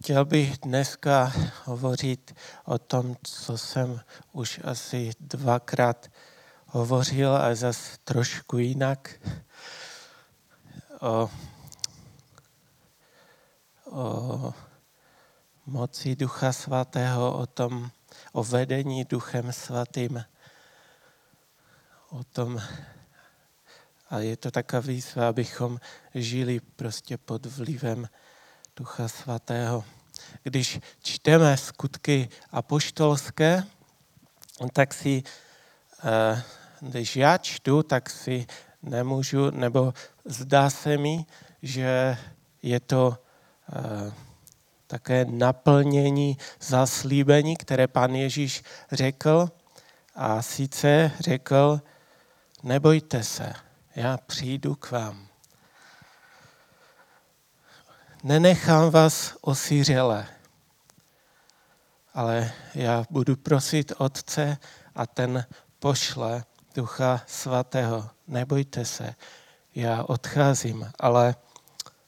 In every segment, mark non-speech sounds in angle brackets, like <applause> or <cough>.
chtěl bych dneska hovořit o tom, co jsem už asi dvakrát hovořil, ale zase trošku jinak. O, o moci Ducha Svatého, o tom, o vedení Duchem Svatým, o tom, a je to taková výzva, abychom žili prostě pod vlivem Ducha Svatého. Když čteme skutky apoštolské, tak si, eh, když já čtu, tak si nemůžu, nebo zdá se mi, že je to eh, také naplnění zaslíbení, které pan Ježíš řekl. A sice řekl, nebojte se, já přijdu k vám. Nenechám vás osířele, ale já budu prosit Otce a ten pošle Ducha Svatého. Nebojte se, já odcházím, ale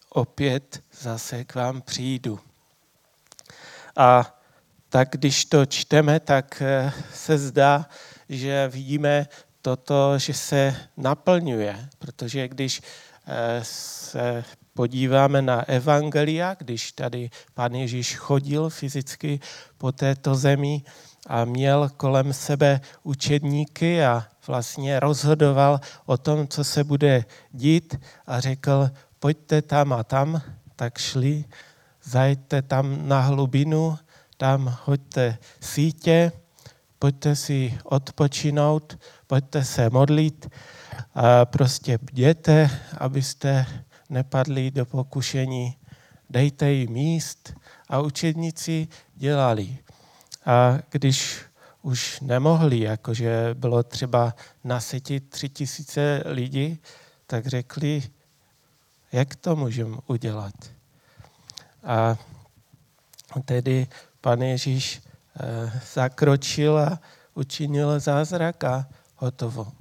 opět zase k vám přijdu. A tak když to čteme, tak eh, se zdá, že vidíme toto, že se naplňuje, protože když eh, se podíváme na Evangelia, když tady pan Ježíš chodil fyzicky po této zemi a měl kolem sebe učedníky a vlastně rozhodoval o tom, co se bude dít a řekl, pojďte tam a tam, tak šli, zajďte tam na hlubinu, tam hoďte sítě, pojďte si odpočinout, pojďte se modlit a prostě bděte, abyste nepadli do pokušení. Dejte jim míst a učedníci dělali. A když už nemohli, jakože bylo třeba nasytit tři tisíce lidí, tak řekli, jak to můžeme udělat. A tedy pan Ježíš eh, zakročil a učinil zázrak a hotovo.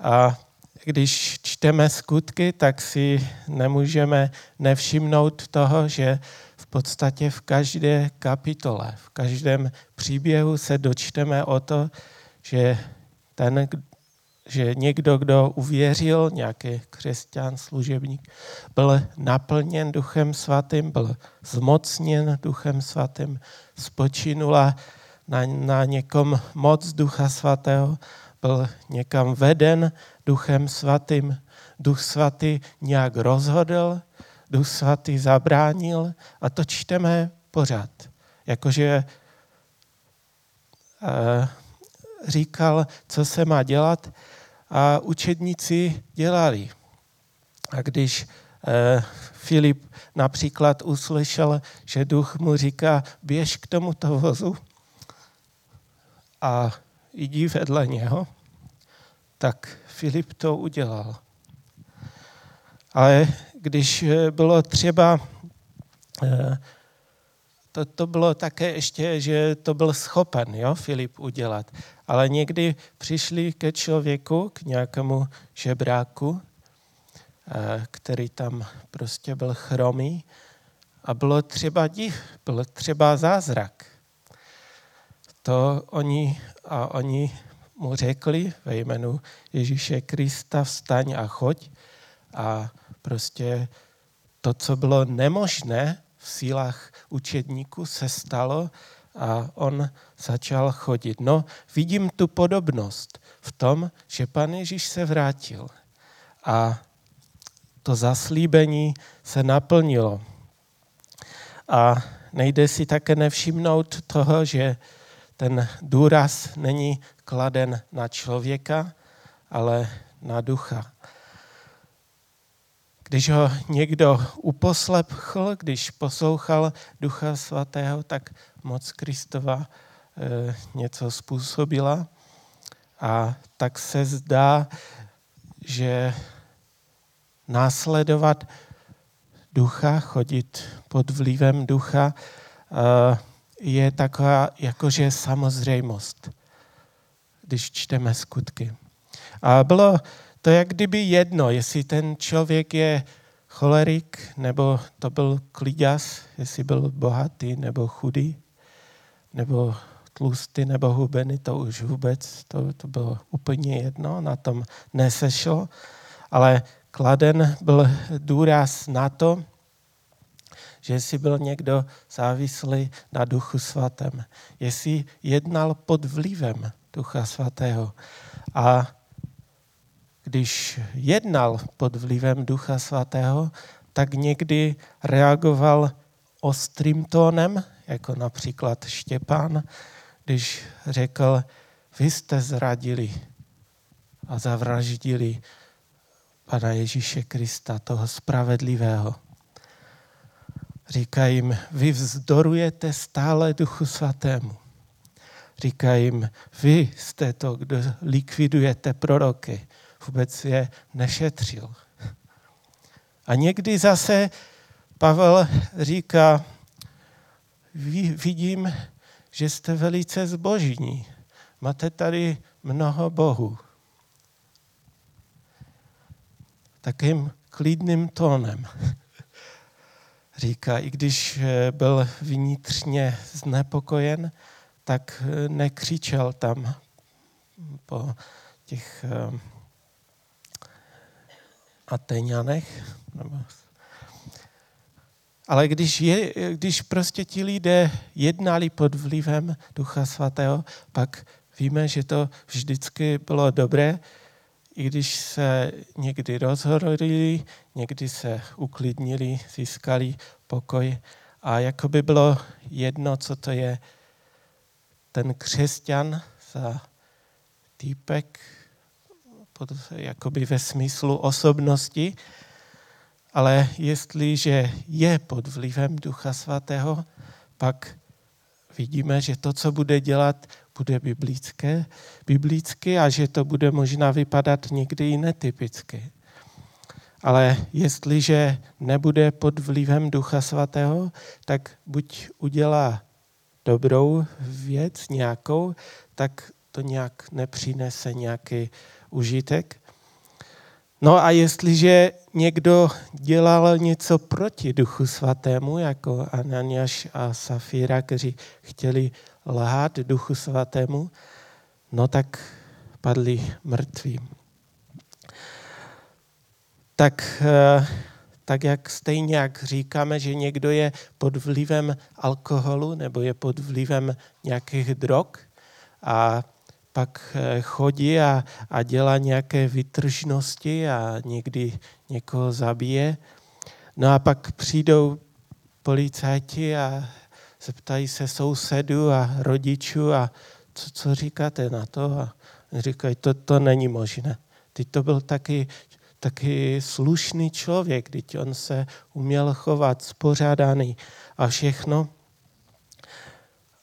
A když čteme skutky, tak si nemůžeme nevšimnout toho, že v podstatě v každé kapitole, v každém příběhu se dočteme o to, že, ten, že někdo, kdo uvěřil, nějaký křesťan, služebník, byl naplněn Duchem Svatým, byl zmocněn Duchem Svatým, spočinula na, na někom moc Ducha Svatého, byl někam veden Duchem Svatým. Duch Svatý nějak rozhodl, Duch Svatý zabránil a to čteme pořád. Jakože eh, říkal, co se má dělat a učedníci dělali. A když eh, Filip například uslyšel, že duch mu říká, běž k tomuto vozu a jdi vedle něho, tak Filip to udělal. Ale když eh, bylo třeba, eh, to, to bylo také ještě, že to byl schopen, jo, Filip udělat. Ale někdy přišli ke člověku, k nějakému žebráku, eh, který tam prostě byl chromý a bylo třeba div, byl třeba zázrak. To oni, a oni mu řekli ve jménu Ježíše Krista vstaň a choď a prostě to, co bylo nemožné v sílách učedníků, se stalo a on začal chodit. No, vidím tu podobnost v tom, že pan Ježíš se vrátil a to zaslíbení se naplnilo. A nejde si také nevšimnout toho, že ten důraz není kladen na člověka, ale na ducha. Když ho někdo uposlepchl, když poslouchal Ducha Svatého, tak moc Kristova e, něco způsobila. A tak se zdá, že následovat ducha, chodit pod vlivem ducha, e, je taková jakože samozřejmost, když čteme skutky. A bylo to jak kdyby jedno, jestli ten člověk je cholerik, nebo to byl klidas, jestli byl bohatý nebo chudý, nebo tlustý nebo hubený, to už vůbec, to, to bylo úplně jedno, na tom nesešlo, ale kladen byl důraz na to, že jestli byl někdo závislý na duchu svatém, jestli jednal pod vlivem ducha svatého. A když jednal pod vlivem ducha svatého, tak někdy reagoval ostrým tónem, jako například Štěpán, když řekl, vy jste zradili a zavraždili Pana Ježíše Krista, toho spravedlivého. Říká jim, vy vzdorujete stále Duchu Svatému. Říká jim, vy jste to, kdo likvidujete proroky. Vůbec je nešetřil. A někdy zase Pavel říká, vidím, že jste velice zbožní. Máte tady mnoho bohů. Takým klidným tónem. Říká, i když eh, byl vnitřně znepokojen, tak eh, nekřičel tam po těch eh, Ateňanech. Ale když, je, když prostě ti lidé jednali pod vlivem Ducha Svatého, pak víme, že to vždycky bylo dobré, i když se někdy rozhodli, někdy se uklidnili, získali pokoj a jako by bylo jedno, co to je ten křesťan za týpek, pod, jakoby ve smyslu osobnosti, ale jestliže je pod vlivem Ducha Svatého, pak vidíme, že to, co bude dělat, bude biblické, biblicky a že to bude možná vypadat někdy i netypicky. Ale jestliže nebude pod vlivem Ducha Svatého, tak buď udělá dobrou věc nějakou, tak to nějak nepřinese nějaký užitek. No a jestliže někdo dělal něco proti Duchu Svatému, jako Ananiáš a Safíra, kteří chtěli lhát Duchu Svatému, no tak padli mrtví. Tak, eh, tak jak stejně jak říkáme, že někdo je pod vlivem alkoholu nebo je pod vlivem nějakých drog a pak eh, chodí a, a dělá nějaké vytržnosti a někdy někoho zabije. No a pak přijdou policajti a zeptají se sousedů a rodičů a co, co říkáte na to? A říkají, to, to není možné. Teď to byl taky, taky slušný člověk, teď on se uměl chovat, spořádaný a všechno.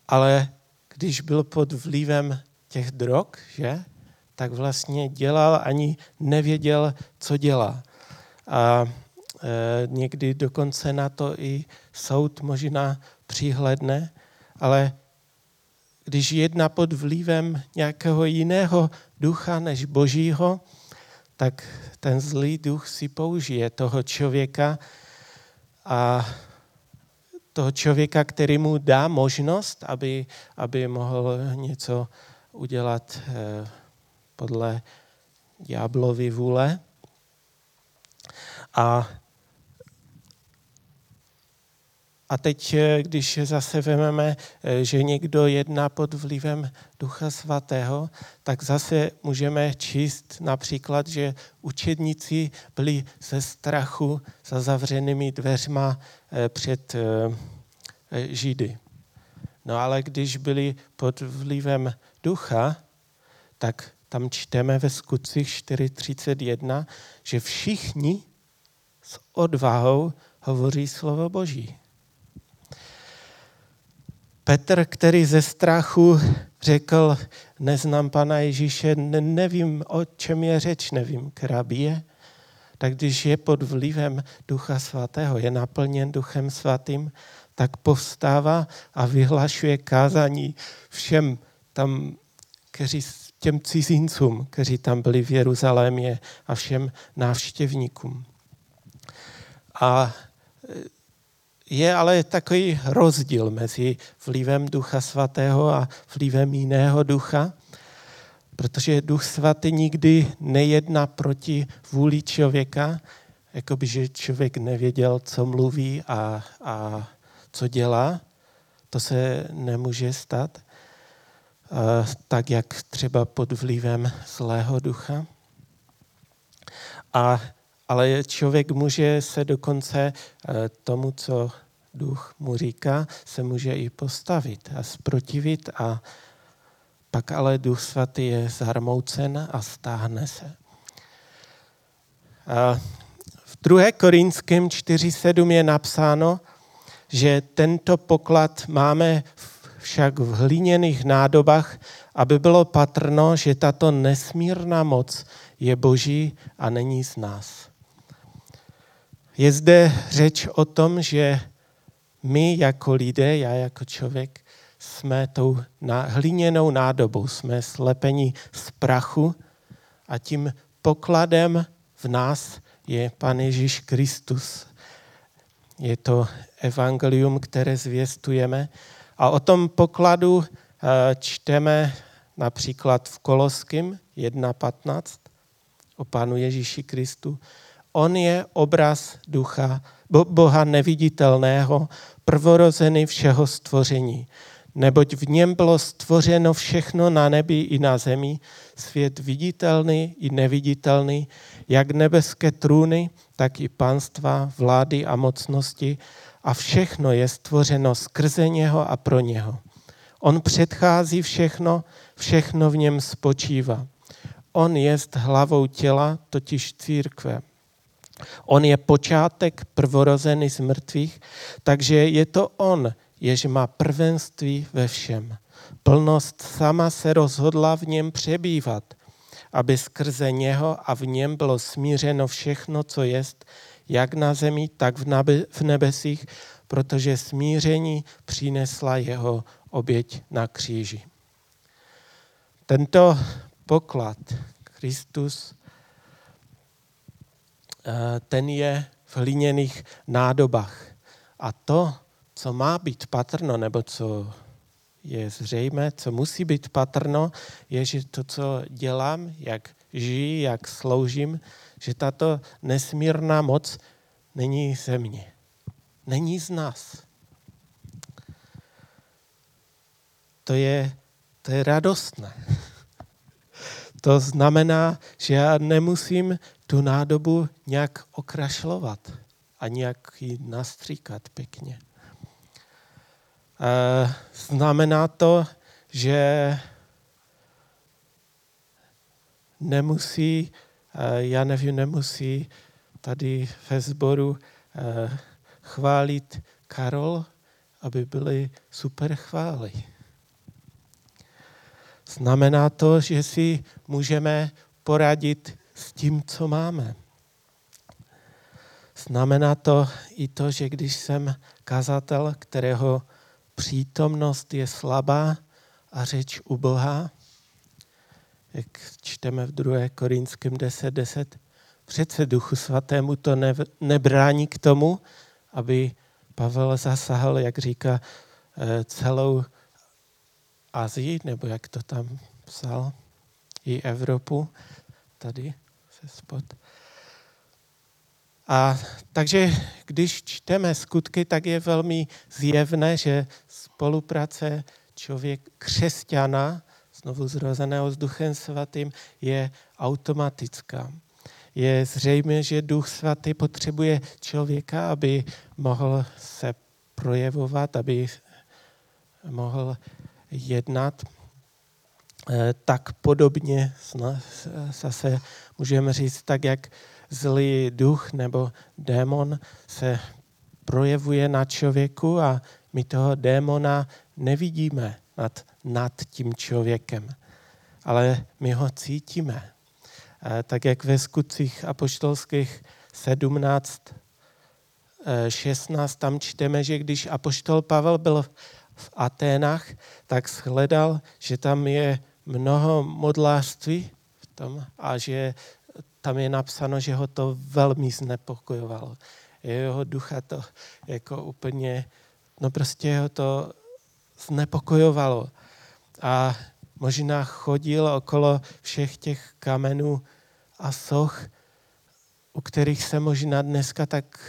Ale když byl pod vlivem těch drog, že, tak vlastně dělal, ani nevěděl, co dělá. A e, někdy dokonce na to i soud možná přihledne, ale když jedná pod vlivem nějakého jiného ducha než božího, tak ten zlý duch si použije toho člověka a toho člověka, který mu dá možnost, aby, aby mohl něco udělat eh, podle ďáblovy vůle. A, a teď, eh, když zase vezmeme, eh, že někdo jedná pod vlivem Ducha Svatého, tak zase můžeme číst například, že učedníci byli ze strachu za zavřenými dveřma před Židy. No ale když byli pod vlivem ducha, tak tam čteme ve skutcích 4.31, že všichni s odvahou hovoří slovo Boží. Petr, který ze strachu řekl, neznám Pana Ježíše, nevím, o čem je řeč, nevím, která bije, tak když je pod vlivem Ducha Svatého, je naplněn Duchem Svatým, tak povstává a vyhlašuje kázání všem tam, kteří, těm cizincům, kteří tam byli v Jeruzalémě a všem návštěvníkům. A je ale takový rozdíl mezi vlivem Ducha Svatého a vlivem jiného ducha, protože Duch Svatý nikdy nejedná proti vůli člověka, jako by, že člověk nevěděl, co mluví a, a co dělá. To se nemůže stát, tak jak třeba pod vlivem zlého ducha. A ale člověk může se dokonce eh, tomu, co duch mu říká, se může i postavit a sprotivit a pak ale duch svatý je zarmoucen a stáhne se. A v 2. Korinském 4.7 je napsáno, že tento poklad máme však v hliněných nádobách, aby bylo patrno, že tato nesmírná moc je boží a není z nás. Je zde řeč o tom, že my jako lidé, já jako člověk, jsme tou hliněnou nádobou, jsme slepeni z prachu a tím pokladem v nás je Pan Ježíš Kristus. Je to evangelium, které zvěstujeme. A o tom pokladu eh, čteme například v Koloským 1.15 o Pánu Ježíši Kristu. On je obraz ducha, Boha neviditelného, prvorozený všeho stvoření. Neboť v něm bylo stvořeno všechno na nebi i na zemi, svět viditelný i neviditelný, jak nebeské trůny, tak i panstva, vlády a mocnosti, a všechno je stvořeno skrze něho a pro něho. On předchází všechno, všechno v něm spočívá. On je hlavou těla, totiž církve. On je počátek prvorozený z mrtvých, takže je to on, jež má prvenství ve všem. Plnost sama se rozhodla v něm přebývat, aby skrze něho a v něm bylo smířeno všechno, co jest, jak na zemi, tak v nebesích, protože smíření přinesla jeho oběť na kříži. Tento poklad Kristus ten je v hliněných nádobách. A to, co má být patrno, nebo co je zřejmé, co musí být patrno, je, že to, co dělám, jak žiji, jak sloužím, že tato nesmírná moc není ze mě. Není z nás. To je, to je radostné. <laughs> To znamená, že já nemusím tu nádobu nějak okrašlovat a nějak ji nastříkat pěkně. E, znamená to, že nemusí, e, já nevím, nemusí tady ve sboru e, chválit Karol, aby byly super chvály. Znamená to, že si můžeme poradit s tím, co máme. Znamená to i to, že když jsem kazatel, kterého přítomnost je slabá a řeč ubohá, jak čteme v 2. Korinském 10.10, 10, přece Duchu Svatému to ne, nebrání k tomu, aby Pavel zasahl, jak říká, eh, celou Azii, nebo jak to tam psal, i Evropu, tady se spod. A takže když čteme skutky, tak je velmi zjevné, že spolupráce člověk křesťana, znovu zrozeného s Duchem Svatým, je automatická. Je zřejmé, že Duch Svatý potřebuje člověka, aby mohl se projevovat, aby mohl jednat. Eh, tak podobně zase můžeme říct, tak jak zlý duch nebo démon se projevuje na člověku a my toho démona nevidíme nad, nad tím člověkem, ale my ho cítíme. Eh, tak jak ve skutcích apoštolských 17, 16 eh, tam čteme, že když apoštol Pavel byl v Aténách, tak shledal, že tam je mnoho modlářství v tom a že tam je napsáno, že ho to velmi znepokojovalo. jeho ducha to jako úplně, no prostě ho to znepokojovalo. A možná chodil okolo všech těch kamenů a soch, u kterých se možná dneska tak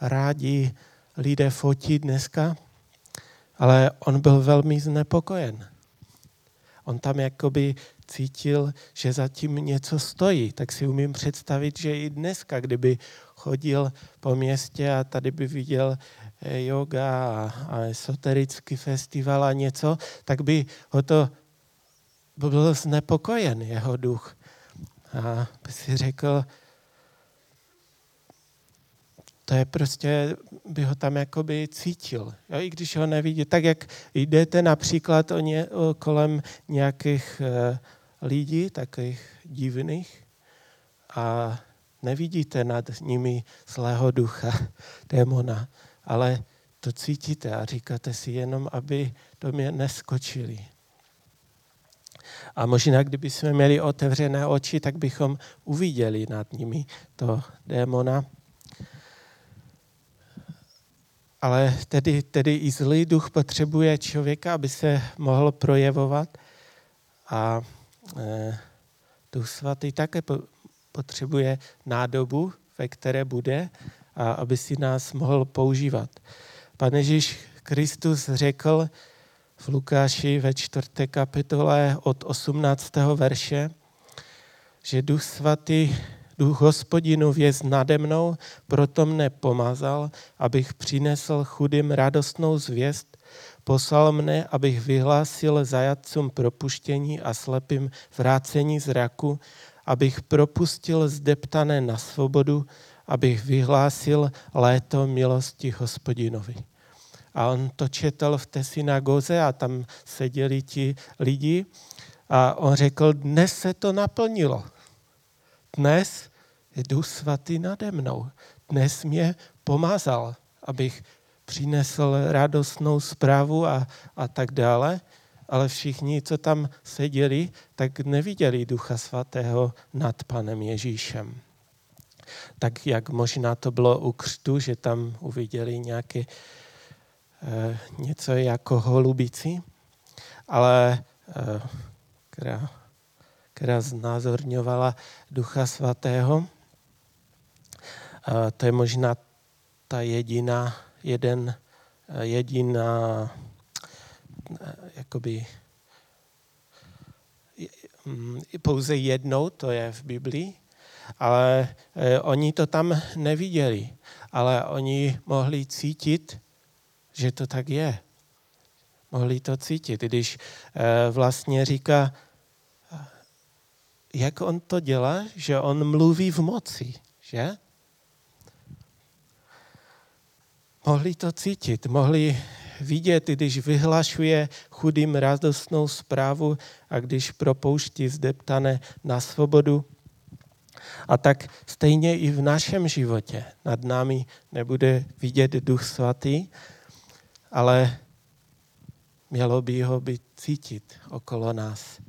rádi lidé fotí dneska, ale on byl velmi znepokojen. On tam jakoby cítil, že zatím něco stojí. Tak si umím představit, že i dneska, kdyby chodil po městě a tady by viděl eh, yoga a, esoterický festival a něco, tak by ho to by byl znepokojen, jeho duch. A by si řekl, to je prostě, by ho tam jakoby cítil, jo, i když ho nevidí. Tak jak jdete například o ně, o kolem nějakých uh, lidí, takových divných, a nevidíte nad nimi zlého ducha, <laughs> démona, ale to cítíte a říkáte si jenom, aby do mě neskočili. A možná, kdyby jsme měli otevřené oči, tak bychom uviděli nad nimi to démona. Ale tedy, tedy i zlý duch potřebuje člověka, aby se mohl projevovat. A e, duch svatý také potřebuje nádobu, ve které bude, a aby si nás mohl používat. Pane Ježíš Kristus řekl v Lukáši ve čtvrté kapitole od 18. verše, že duch svatý Duch hospodinu věz nade mnou, proto mne pomazal, abych přinesl chudým radostnou zvěst, poslal mne, abych vyhlásil zajatcům propuštění a slepým vrácení zraku, abych propustil zdeptané na svobodu, abych vyhlásil léto milosti hospodinovi. A on to četl v té synagoze a tam seděli ti lidi a on řekl, dnes se to naplnilo. Dnes Duch Svatý nade mnou. Dnes mě pomazal, abych přinesl radostnou zprávu a, a tak dále, ale všichni, co tam seděli, tak neviděli Ducha Svatého nad Panem Ježíšem. Tak jak možná to bylo u křtu, že tam uviděli nějaké e, něco jako holubici, ale e, která, která znázorňovala Ducha Svatého. To je možná ta jediná, jeden, jediná, jakoby, pouze jednou, to je v Biblii, ale oni to tam neviděli, ale oni mohli cítit, že to tak je. Mohli to cítit, když vlastně říká, jak on to dělá, že on mluví v moci, že? Mohli to cítit, mohli vidět, když vyhlašuje chudým radostnou zprávu a když propouští zdeptané na svobodu. A tak stejně i v našem životě nad námi nebude vidět Duch Svatý, ale mělo by ho být cítit okolo nás.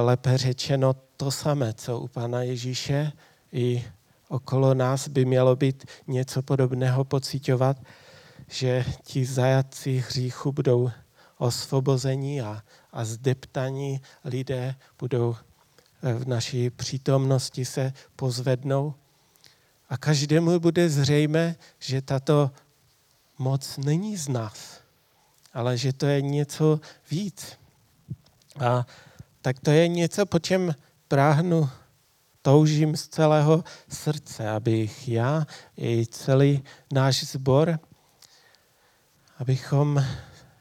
Lépe řečeno to samé, co u Pana Ježíše i okolo nás by mělo být něco podobného pocitovat, že ti zajatci hříchu budou osvobození a, a zdeptaní lidé budou eh, v naší přítomnosti se pozvednou. A každému bude zřejmé, že tato moc není z nás, ale že to je něco víc. A tak to je něco, po čem práhnu toužím z celého srdce, abych já i celý náš sbor, abychom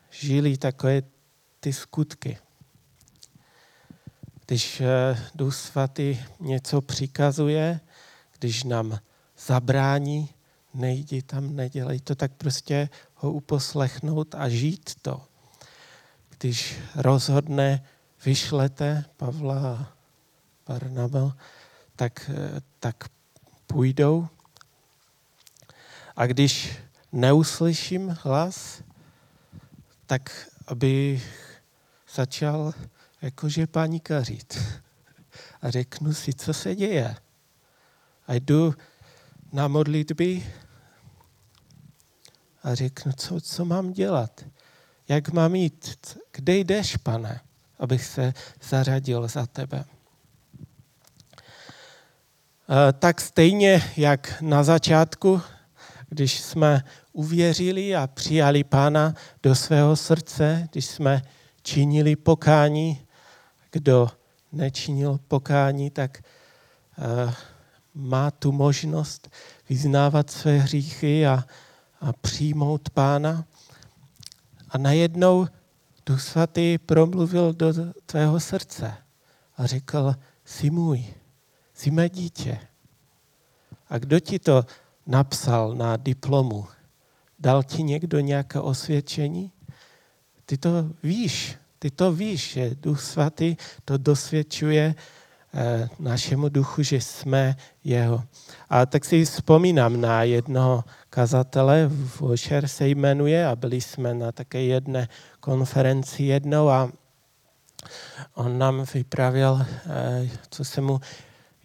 žili takové ty skutky. Když eh, Duch Svatý něco přikazuje, když nám zabrání, nejdi tam, nedělej to, tak prostě ho uposlechnout a žít to. Když rozhodne, vyšlete Pavla a Barnabel, tak, tak půjdou. A když neuslyším hlas, tak aby začal jakože panikařit. A řeknu si, co se děje. A jdu na modlitby a řeknu, co, co mám dělat, jak mám jít, kde jdeš, pane, abych se zařadil za tebe. Tak stejně jak na začátku, když jsme uvěřili a přijali Pána do svého srdce, když jsme činili pokání, kdo nečinil pokání, tak uh, má tu možnost vyznávat své hříchy a, a přijmout Pána. A najednou Duch Svatý promluvil do tvého srdce a řekl, jsi můj, jsi mé dítě. A kdo ti to napsal na diplomu? Dal ti někdo nějaké osvědčení? Ty to víš, ty to víš, že Duch Svatý to dosvědčuje eh, našemu duchu, že jsme jeho. A tak si vzpomínám na jednoho kazatele, Vosher se jmenuje a byli jsme na také jedné konferenci jednou a on nám vyprávěl, eh, co se mu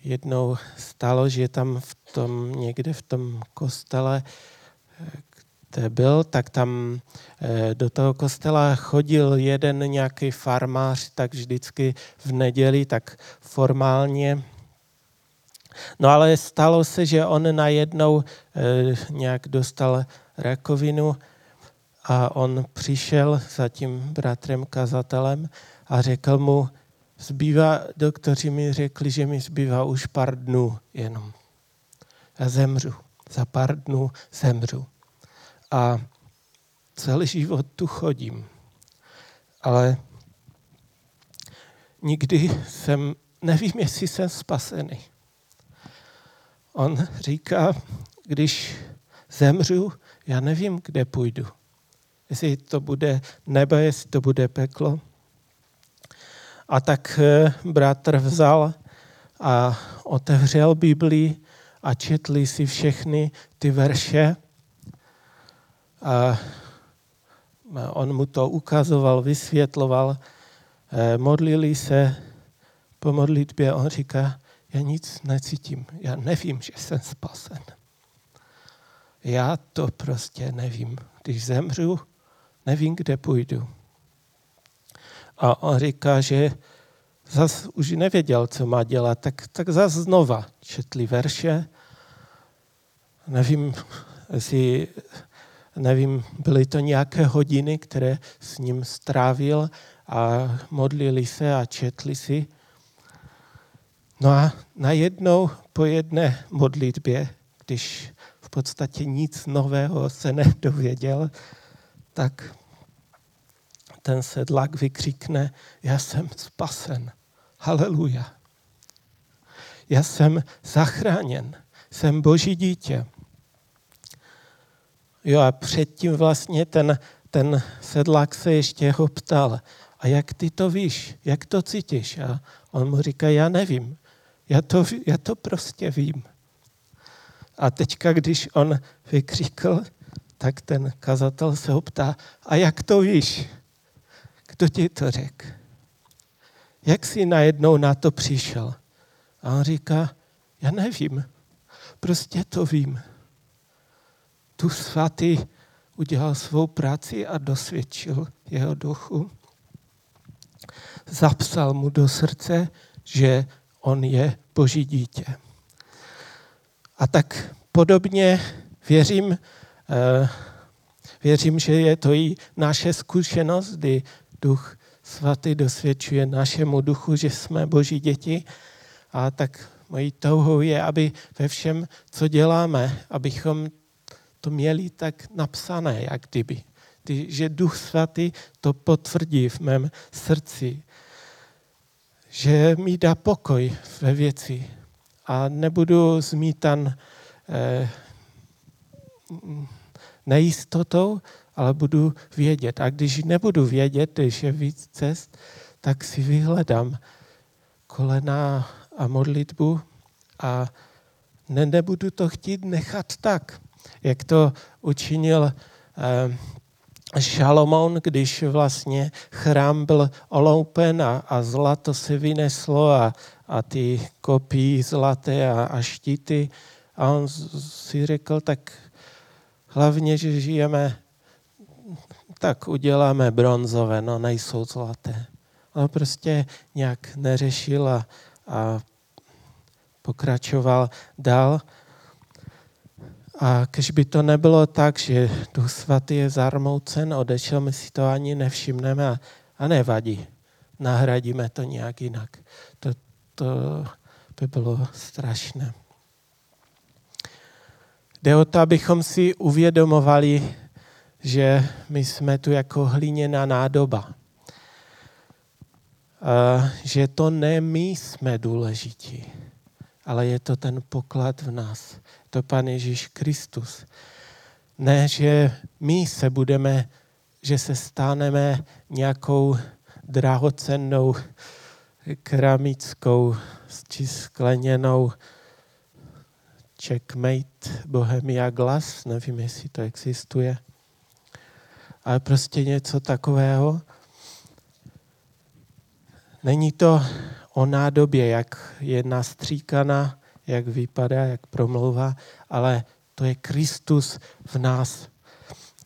jednou stalo, že tam v tom, někde v tom kostele, kde byl, tak tam eh, do toho kostela chodil jeden nějaký farmář, tak vždycky v neděli, tak formálně. No ale stalo se, že on najednou eh, nějak dostal rakovinu a on přišel za tím bratrem kazatelem a řekl mu, zbývá, doktoři mi řekli, že mi zbývá už pár dnů jenom. Já zemřu. Za pár dnů zemřu. A celý život tu chodím. Ale nikdy jsem, nevím, jestli jsem spasený. On říká, když zemřu, já nevím, kde půjdu. Jestli to bude nebe, jestli to bude peklo. A tak eh, bratr vzal a otevřel Biblii a četli si všechny ty verše. A on mu to ukazoval, vysvětloval, eh, modlili se po modlitbě. On říká, já nic necítím, já nevím, že jsem spasen. Já to prostě nevím. Když zemřu, nevím, kde půjdu. A on říká, že zas už nevěděl, co má dělat, tak, tak zas znova četli verše. Nevím, jestli, nevím, byly to nějaké hodiny, které s ním strávil a modlili se a četli si. No a najednou po jedné modlitbě, když v podstatě nic nového se nedověděl, tak ten sedlák vykřikne, já jsem spasen. Haleluja. Já jsem zachráněn. Jsem boží dítě. Jo a předtím vlastně ten, ten sedlák se ještě ho ptal, a jak ty to víš, jak to cítíš? A on mu říká, já nevím, já to, já to prostě vím. A teďka, když on vykřikl, tak ten kazatel se ho ptá, a jak to víš? Kdo ti to řekl? Jak jsi najednou na to přišel? A on říká, já nevím, prostě to vím. Tu svatý udělal svou práci a dosvědčil jeho duchu. Zapsal mu do srdce, že on je boží dítě. A tak podobně věřím, eh, věřím, že je to i naše zkušenost, kdy Duch Svatý dosvědčuje našemu duchu, že jsme boží děti. A tak mojí touhou je, aby ve všem, co děláme, abychom to měli tak napsané, jak kdyby. Že Duch Svatý to potvrdí v mém srdci. Že mi dá pokoj ve věci a nebudu zmítan eh, nejistotou, ale budu vědět. A když nebudu vědět, když je víc cest, tak si vyhledám kolena a modlitbu a ne, nebudu to chtít nechat tak, jak to učinil eh, Šalomon, když vlastně chrám byl oloupen a, a zlato se vyneslo a, a ty kopí zlaté a, a štíty A on si řekl, tak hlavně, že žijeme, tak uděláme bronzové, no nejsou zlaté. On prostě nějak neřešil a, a pokračoval dál. A když by to nebylo tak, že Duch Svatý je zarmoucen, odešel, my si to ani nevšimneme a, a nevadí. Nahradíme to nějak jinak. To, to by bylo strašné. Jde o to, abychom si uvědomovali, že my jsme tu jako hliněná nádoba. Že to ne my jsme důležití, ale je to ten poklad v nás. To Pan Ježíš Kristus. Ne, že my se budeme, že se staneme nějakou drahocennou keramickou či skleněnou checkmate Bohemia Glass, nevím, jestli to existuje, ale prostě něco takového. Není to o nádobě, jak je nastříkaná, jak vypadá, jak promlouvá, ale to je Kristus v nás,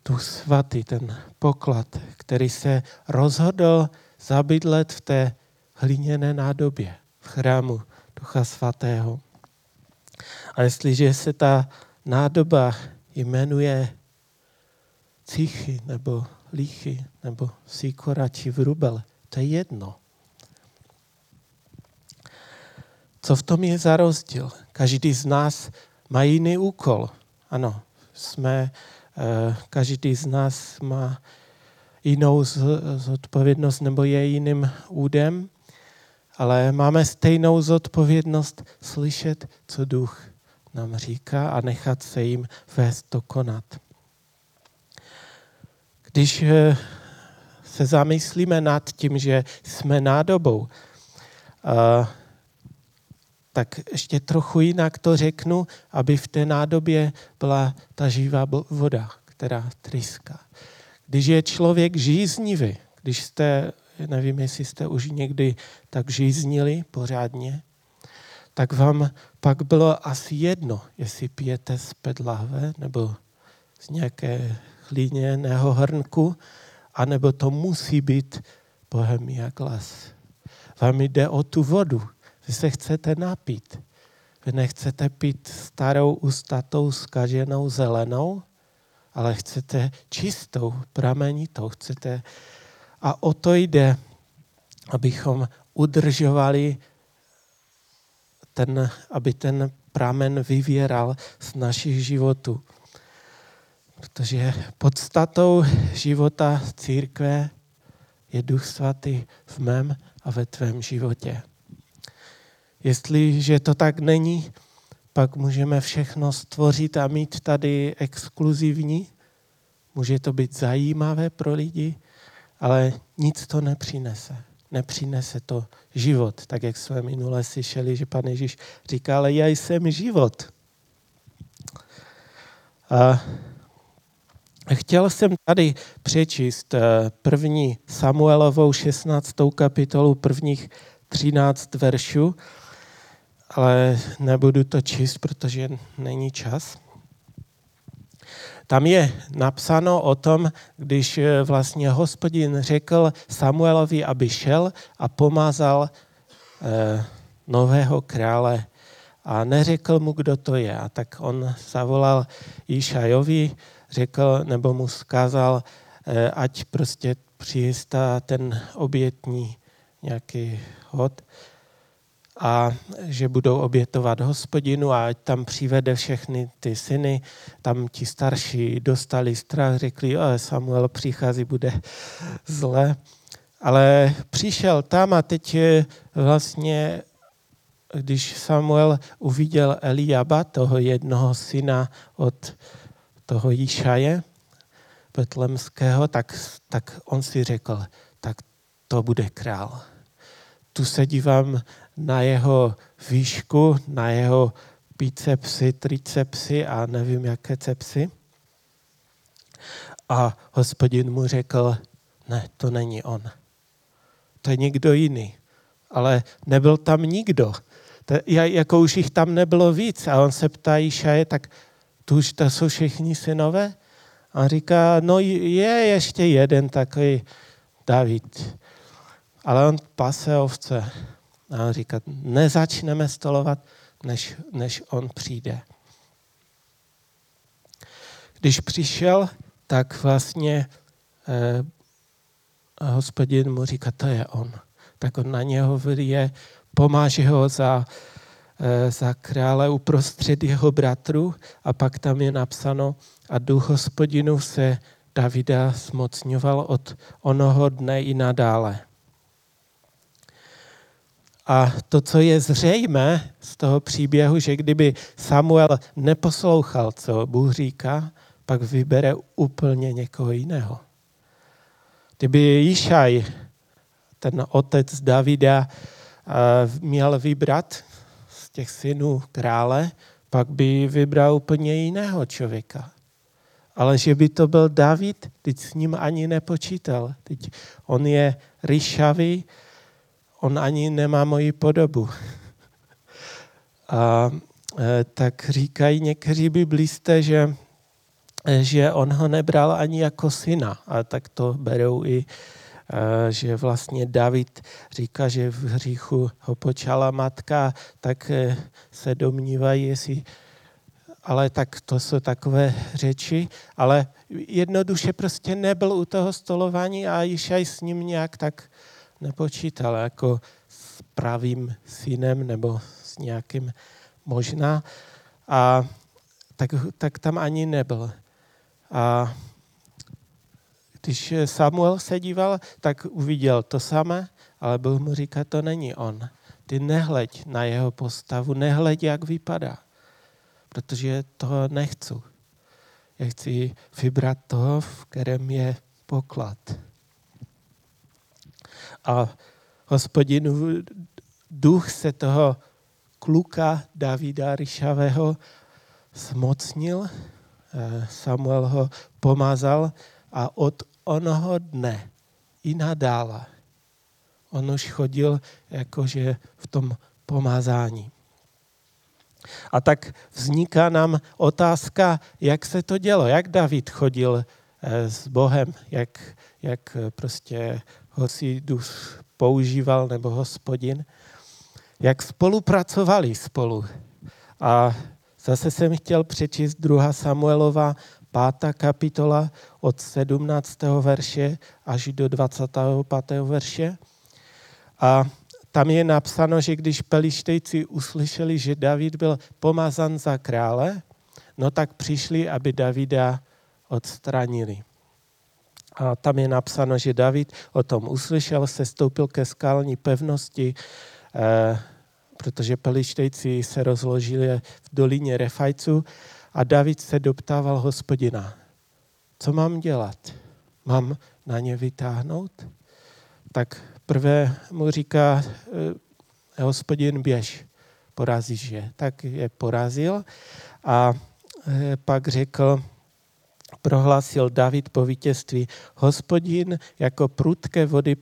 tu svatý, ten poklad, který se rozhodl zabydlet v té hliněné nádobě, v chrámu Ducha Svatého. A jestliže se ta nádoba jmenuje cichy nebo líchy nebo síkora či vrubel, to je jedno. Co v tom je za rozdíl? Každý z nás má jiný úkol. Ano, jsme, eh, každý z nás má jinou zodpovědnost nebo je jiným údem, ale máme stejnou zodpovědnost slyšet, co duch nám říká a nechat se jim vést to konat. Když eh, se zamyslíme nad tím, že jsme nádobou, tak ještě trochu jinak to řeknu, aby v té nádobě byla ta živá voda, která tryská. Když je člověk žíznivý, když jste, nevím, jestli jste už někdy tak žíznili pořádně, tak vám pak bylo asi jedno, jestli pijete z pedlahve nebo z nějaké hlíněného hrnku, anebo to musí být bohemia glas. Vám jde o tu vodu. Vy se chcete napít. Vy nechcete pít starou ustatou skaženou zelenou, ale chcete čistou, pramenitou. Chcete... A o to jde, abychom udržovali ten, aby ten pramen vyvěral z našich životů. Protože podstatou života církve je Duch Svatý v mém a ve tvém životě. Jestliže to tak není, pak můžeme všechno stvořit a mít tady exkluzivní. Může to být zajímavé pro lidi, ale nic to nepřinese nepřinese to život, tak jak jsme minule slyšeli, že pan Ježíš říká, ale já jsem život. A chtěl jsem tady přečíst eh, první Samuelovou 16. kapitolu prvních 13 veršů, ale nebudu to číst, protože není čas. Tam je napsáno o tom, když eh, vlastně hospodin řekl Samuelovi, aby šel a pomazal eh, nového krále a neřekl mu, kdo to je. A tak on zavolal Išajovi, řekl, nebo mu zkázal, eh, ať prostě přijistá ten obětní nějaký hod a že budou obětovat hospodinu a ať tam přivede všechny ty syny. Tam ti starší dostali strach, řekli, ale Samuel přichází, bude zle. Ale přišel tam a teď vlastně, když Samuel uviděl Eliaba, toho jednoho syna od toho Jíšaje, Betlemského, tak, tak on si řekl, tak to bude král. Tu se dívám na jeho výšku, na jeho bicepsy, tricepsy a nevím, jaké cepsy. A hospodin mu řekl, ne, to není on. To je někdo jiný. Ale nebyl tam nikdo. jako už jich tam nebylo víc. A on se ptá Išaje, tak tu už to jsou všichni synové? A říká, no je ještě jeden takový David. Ale on pase ovce. A on říká, nezačneme stolovat, než, než on přijde. Když přišel, tak vlastně eh, hospodin mu říká, to je on. Tak on na něho vyje, pomáže ho za, za krále uprostřed jeho bratru a pak tam je napsáno a duch hospodinu se Davida zmocňoval od onoho dne i nadále. A to, co je zřejmé z toho příběhu, že kdyby Samuel neposlouchal, co Bůh říká, pak vybere úplně někoho jiného. Kdyby Jišaj, ten otec Davida, měl vybrat těch synů krále, pak by vybral úplně jiného člověka. Ale že by to byl David, teď s ním ani nepočítal. Teď on je ryšavý, on ani nemá moji podobu. A e, tak říkají někteří biblisté, že, že on ho nebral ani jako syna. A tak to berou i, že vlastně David říká, že v hříchu ho počala matka, tak se domnívají, jestli ale tak to jsou takové řeči, ale jednoduše prostě nebyl u toho stolování a Jišaj s ním nějak tak nepočítal jako s pravým synem nebo s nějakým možná. A tak, tak tam ani nebyl. A když Samuel se díval, tak uviděl to samé, ale Bůh mu říká, to není on. Ty nehleď na jeho postavu, nehleď, jak vypadá, protože toho nechci. Já chci vybrat toho, v kterém je poklad. A hospodinu duch se toho kluka Davida Ryšavého zmocnil, eh, Samuel ho pomazal a od onoho dne i nadále on už chodil jakože v tom pomazání. A tak vzniká nám otázka, jak se to dělo, jak David chodil eh, s Bohem, jak, jak prostě ho si duch používal nebo hospodin, jak spolupracovali spolu. A zase jsem chtěl přečíst 2. Samuelova 5. kapitola od 17. verše až do 25. verše. A tam je napsáno, že když pelištejci uslyšeli, že David byl pomazan za krále, no tak přišli, aby Davida odstranili. A tam je napsáno, že David o tom uslyšel, se stoupil ke skalní pevnosti, eh, protože pelištejci se rozložili v dolině Refajců a David se doptával hospodina, co mám dělat? Mám na ně vytáhnout? Tak prvé mu říká, eh, hospodin běž, porazíš je. Tak je porazil a eh, pak řekl, prohlásil David po vítězství. Hospodin jako prudké vody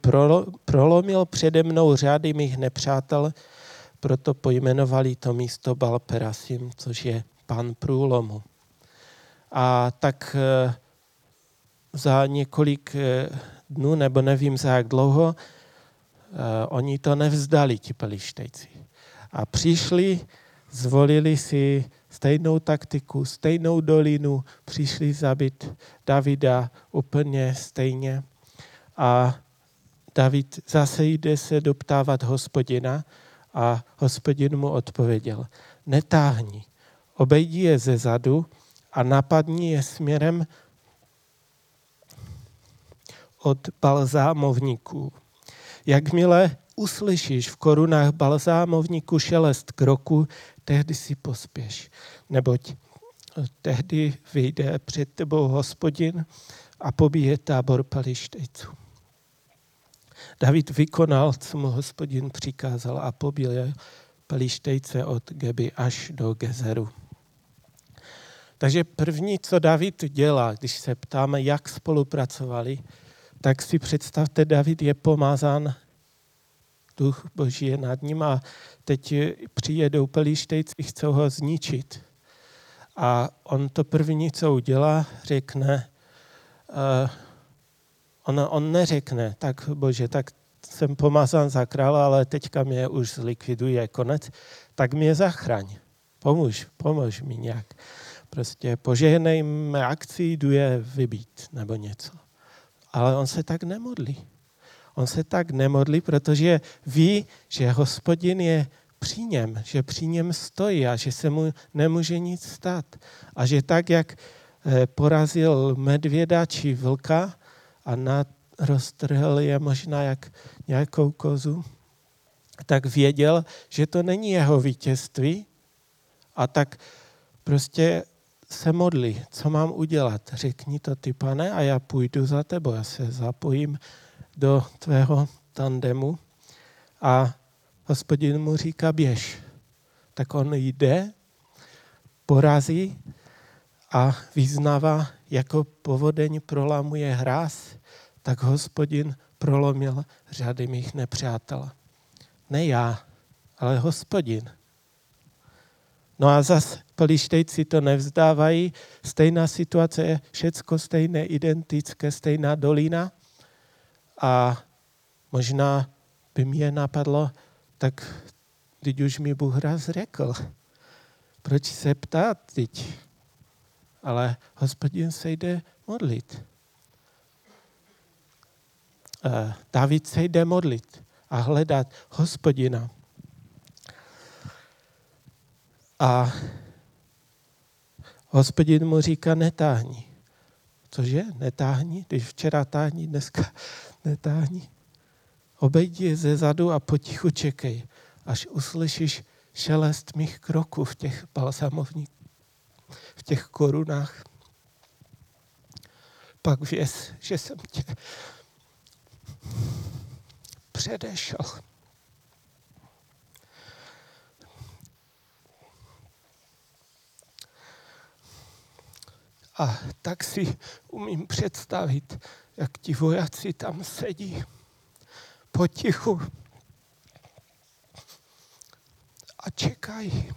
prolomil přede mnou řády mých nepřátel, proto pojmenovali to místo Balperasim, což je pan průlomu. A tak eh, za několik eh, dnů, nebo nevím za jak dlouho, eh, oni to nevzdali, ti pelištejci. A přišli, zvolili si stejnou taktiku, stejnou dolinu, přišli zabít Davida úplně stejně. A David zase jde se doptávat hospodina a hospodin mu odpověděl, netáhni, obejdi je ze zadu a napadni je směrem od balzámovníků. Jakmile uslyšíš v korunách balzámovníku šelest kroku, tehdy si pospěš, neboť tehdy vyjde před tebou hospodin a pobíje tábor palištejců. David vykonal, co mu hospodin přikázal a pobil je palištejce od Geby až do Gezeru. Takže první, co David dělá, když se ptáme, jak spolupracovali, tak si představte, David je pomazán duch boží je nad ním a teď přijedou pelíštejci, chcou ho zničit. A on to první, co udělá, řekne, uh, on, on neřekne, tak bože, tak jsem pomazán za krále, ale teďka mě už zlikviduje konec, tak mě zachraň. Pomůž, pomůž mi nějak. Prostě požehnej mé akci, jdu je vybít nebo něco. Ale on se tak nemodlí. On se tak nemodlí, protože ví, že hospodin je při něm, že při něm stojí a že se mu nemůže nic stát. A že tak, jak eh, porazil medvěda či vlka a roztrhl je možná jak nějakou kozu, tak věděl, že to není jeho vítězství a tak prostě se modlí, co mám udělat. Řekni to ty, pane, a já půjdu za tebou, já se zapojím do tvého tandemu a hospodin mu říká běž. Tak on jde, porazí a vyznává, jako povodeň prolamuje hráz, tak hospodin prolomil řady mých nepřátel. Ne já, ale hospodin. No a zas polištejci to nevzdávají, stejná situace je všecko stejné, identické, stejná dolina. A možná by mě napadlo, tak teď už mi Bůh raz řekl, proč se ptát teď? Ale hospodin se jde modlit. Eh, David se jde modlit a hledat hospodina. A hospodin mu říká, netáhni. Cože? Netáhni? Když včera táhni, dneska netáhni. Obejdi ze zadu a potichu čekej, až uslyšíš šelest mých kroků v těch balsamovních, v těch korunách. Pak věz, že jsem tě předešel. A tak si umím představit, jak ti vojáci tam sedí potichu a čekají,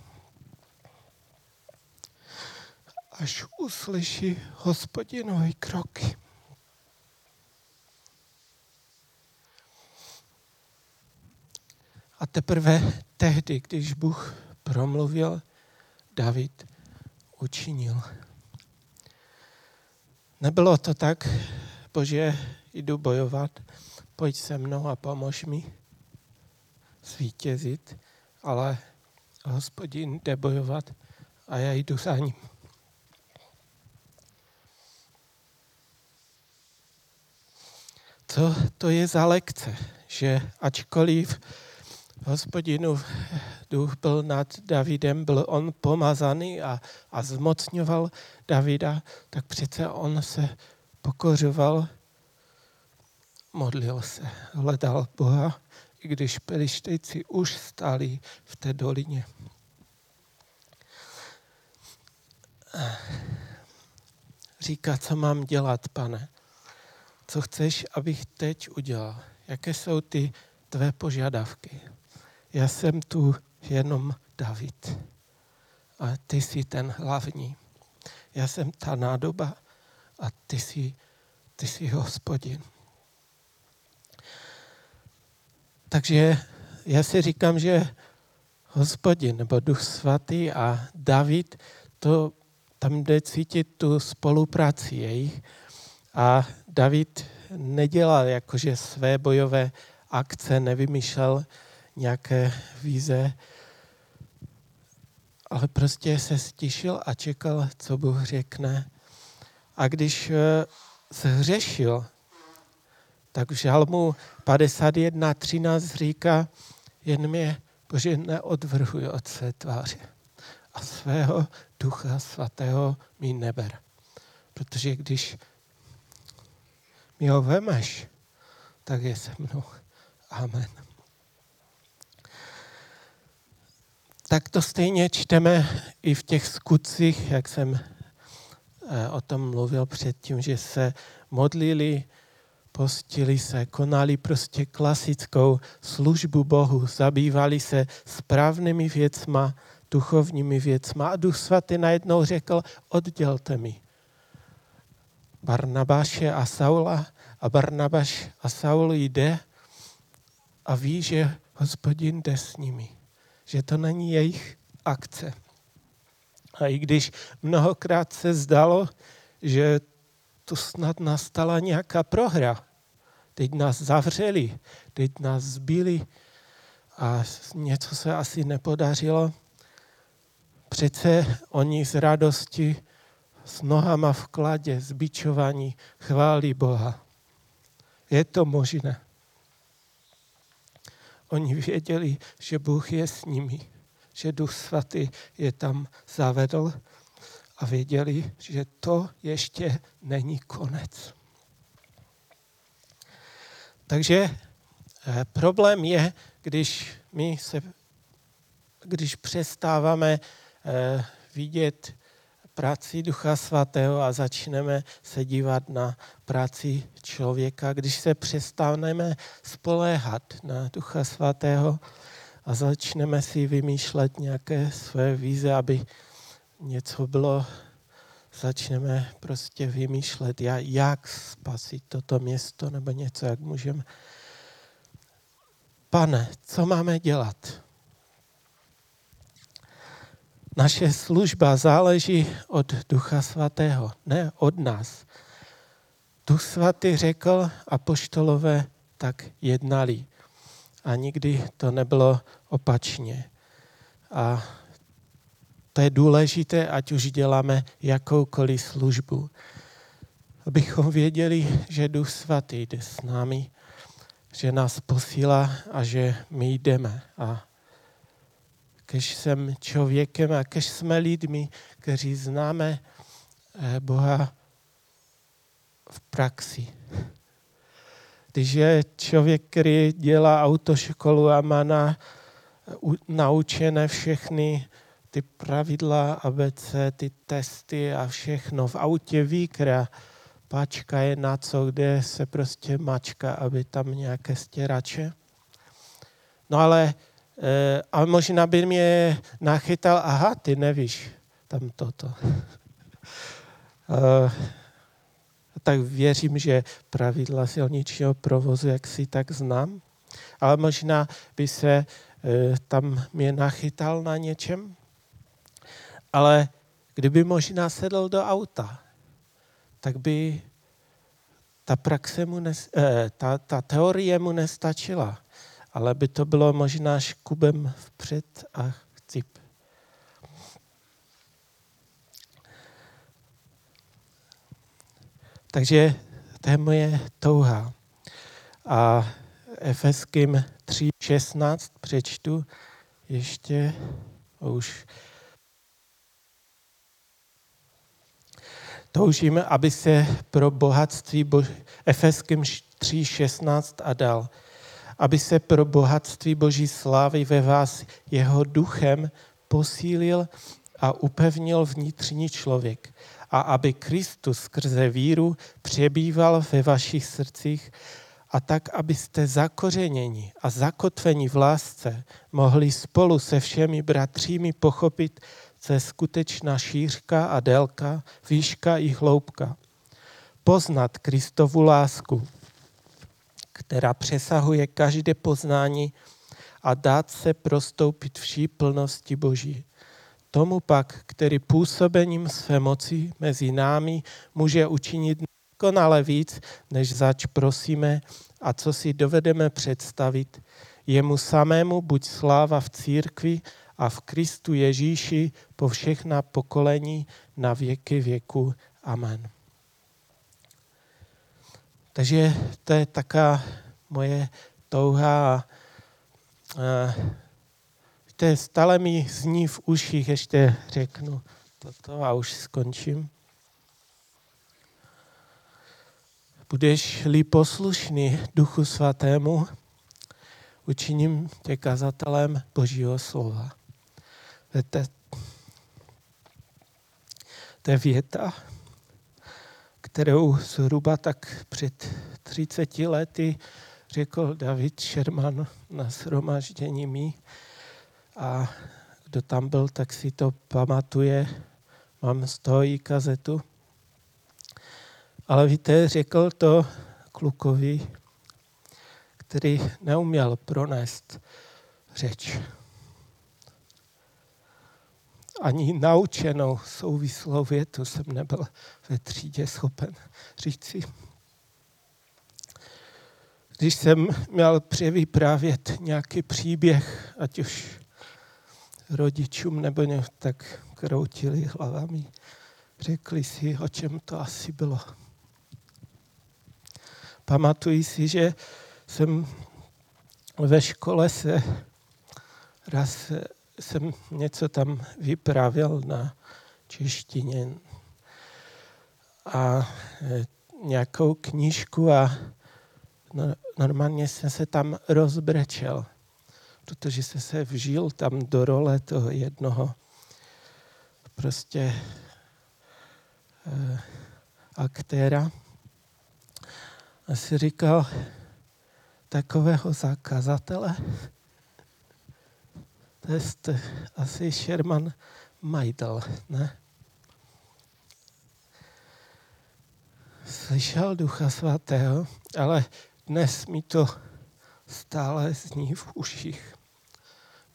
až uslyší hospodinovi kroky. A teprve tehdy, když Bůh promluvil, David učinil. Nebylo to tak, bože, jdu bojovat, pojď se mnou a pomož mi zvítězit, ale hospodin jde bojovat a já jdu za ním. Co to je za lekce, že ačkoliv hospodinu duch byl nad Davidem, byl on pomazaný a, a zmocňoval Davida, tak přece on se pokořoval, modlil se, hledal Boha, i když pelištejci už stáli v té dolině. Říká, co mám dělat, pane? Co chceš, abych teď udělal? Jaké jsou ty tvé požadavky? Já jsem tu jenom David a ty jsi ten hlavní. Já jsem ta nádoba a ty jsi, ty jsi hospodin. Takže já si říkám, že hospodin nebo duch svatý a David, to tam jde cítit tu spolupráci jejich. A David nedělal jakože své bojové akce, nevymýšlel nějaké víze, ale prostě se stišil a čekal, co Bůh řekne. A když eh, se hřešil, tak v žalmu 51.13 říká, jen mě, Bože, neodvrhuj od své tváře a svého ducha svatého mi neber. Protože když mi ho vemeš, tak je se mnou. Amen. Tak to stejně čteme i v těch skutcích, jak jsem eh, o tom mluvil předtím, že se modlili postili se, konali prostě klasickou službu Bohu, zabývali se správnými věcma, duchovními věcma. A Duch Svatý najednou řekl, oddělte mi. Barnabáše a Saula a Barnabáš a Saul jde a ví, že hospodin jde s nimi, že to není jejich akce. A i když mnohokrát se zdalo, že tu snad nastala nějaká prohra, teď nás zavřeli, teď nás zbili a něco se asi nepodařilo, přece oni z radosti s nohama v kladě, zbičovaní, chválí Boha. Je to možné. Oni věděli, že Bůh je s nimi, že Duch Svatý je tam zavedl a věděli, že to ještě není konec. Takže eh, problém je, když my se, když přestáváme eh, vidět práci Ducha Svatého a začneme se dívat na práci člověka, když se přestaneme spoléhat na Ducha Svatého a začneme si vymýšlet nějaké své víze, aby něco bylo, začneme prostě vymýšlet, jak spasit toto město nebo něco, jak můžeme. Pane, co máme dělat? Naše služba záleží od Ducha Svatého, ne od nás. Duch Svatý řekl a poštolové tak jednali. A nikdy to nebylo opačně. A to je důležité, ať už děláme jakoukoliv službu. Abychom věděli, že Duch Svatý jde s námi, že nás posílá a že my jdeme. A když jsem člověkem a když jsme lidmi, kteří známe eh, Boha v praxi. Když je člověk, který dělá autoškolu a má na, naučené všechny ty pravidla ABC, ty testy a všechno v autě ví, která páčka je na co, kde se prostě mačka, aby tam nějaké stěrače. No ale a možná by mě nachytal, aha, ty nevíš tam toto. <laughs> Eh, tak věřím, že pravidla silničního provozu, jak si tak znám, ale možná by se eh, tam mě nachytal na něčem. Ale kdyby možná sedl do auta, tak by ta praxe mu nes, ta, ta teorie mu nestačila ale by to bylo možná škubem vpřed a cip. Takže to je moje touha. A Efeským 3.16 přečtu ještě už toužíme, aby se pro bohatství Bož... Efeským 3.16 a dal aby se pro bohatství Boží slávy ve vás jeho duchem posílil a upevnil vnitřní člověk a aby Kristus skrze víru přebýval ve vašich srdcích a tak, abyste zakořeněni a zakotveni v lásce mohli spolu se všemi bratřími pochopit, co je skutečná šířka a délka, výška i hloubka. Poznat Kristovu lásku, která přesahuje každé poznání a dát se prostoupit vší plnosti Boží. Tomu pak, který působením své moci mezi námi může učinit konale víc, než zač prosíme a co si dovedeme představit, jemu samému buď sláva v církvi a v Kristu Ježíši po všechna pokolení na věky věku. Amen. Takže to je taká moje touha a, to je stále mi zní v uších, ještě řeknu toto a už skončím. Budeš-li poslušný Duchu Svatému, učiním tě kazatelem Božího slova. to je věta, kterou zhruba tak před 30 lety řekl David Sherman na shromaždění mý. A kdo tam byl, tak si to pamatuje. Mám z toho i kazetu. Ale víte, řekl to klukovi, který neuměl pronést řeč. Ani naučenou souvislou větu jsem nebyl ve třídě schopen říci. Když jsem měl převyprávět nějaký příběh, ať už rodičům nebo ne, tak kroutili hlavami. Řekli si, o čem to asi bylo. Pamatuji si, že jsem ve škole se raz jsem něco tam vyprávěl na češtině. A e, nějakou knížku a no, normálně jsem se tam rozbrečel, protože jsem se vžil tam do role toho jednoho. Prostě eh, aktéra. A si říkal, takového zakazatele, to je asi Sherman Majdal, ne? Slyšel Ducha Svatého, ale dnes mi to stále zní v uších.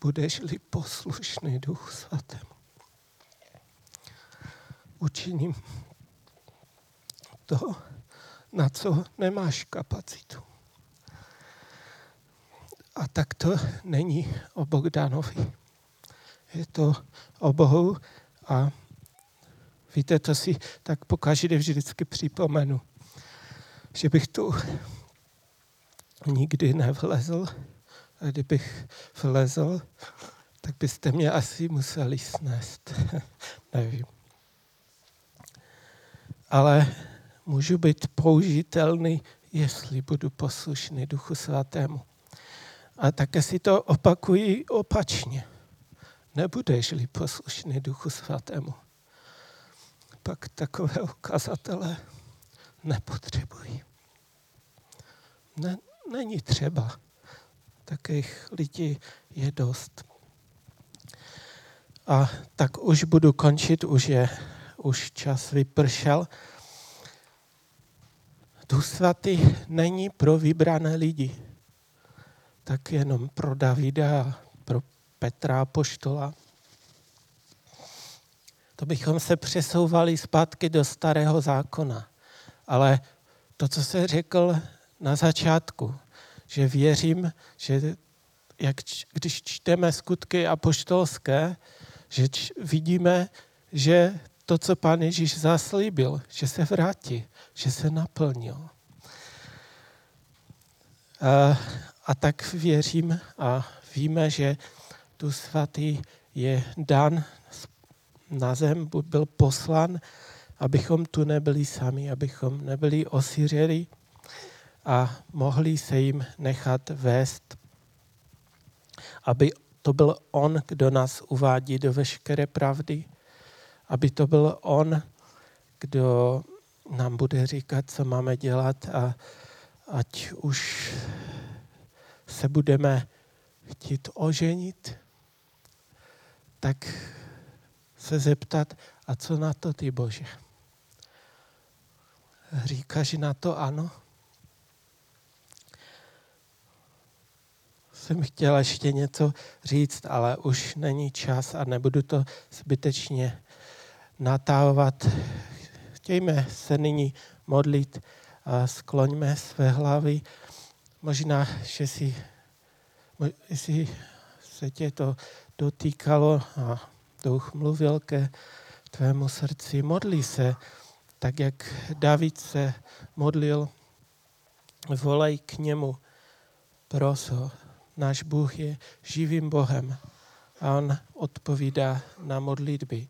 Budeš-li poslušný Duchu Svatému. Učiním to, na co nemáš kapacitu. A tak to není o Bogdanovi. Je to o Bohu a víte, to si tak pokaždé vždycky připomenu, že bych tu nikdy nevlezl. A kdybych vlezl, tak byste mě asi museli snést. <laughs> Nevím. Ale můžu být použitelný, jestli budu poslušný Duchu Svatému. A také si to opakují opačně. Nebudeš-li poslušný Duchu Svatému, pak takové ukazatele nepotřebují. Ne, není třeba. Takových lidí je dost. A tak už budu končit, už je, už čas vypršel. Duch svatý není pro vybrané lidi tak jenom pro Davida a pro Petra Poštola. To bychom se přesouvali zpátky do starého zákona. Ale to, co se řekl na začátku, že věřím, že jak, když čteme skutky apoštolské, že č, vidíme, že to, co pán Ježíš zaslíbil, že se vrátí, že se naplnil. A, a tak věřím a víme, že tu svatý je dan na zem, byl poslan, abychom tu nebyli sami, abychom nebyli osiřeli a mohli se jim nechat vést, aby to byl on, kdo nás uvádí do veškeré pravdy, aby to byl on, kdo nám bude říkat, co máme dělat a ať už se budeme chtít oženit, tak se zeptat, a co na to ty Bože? Říkáš na to ano? Jsem chtěla ještě něco říct, ale už není čas a nebudu to zbytečně natávat. Chtějme se nyní modlit skloňme své hlavy. Možná, že si, jestli se tě to dotýkalo a duch mluvil ke tvému srdci, modli se, tak jak David se modlil, volej k němu, pros ho. Náš Bůh je živým Bohem a on odpovídá na modlitby.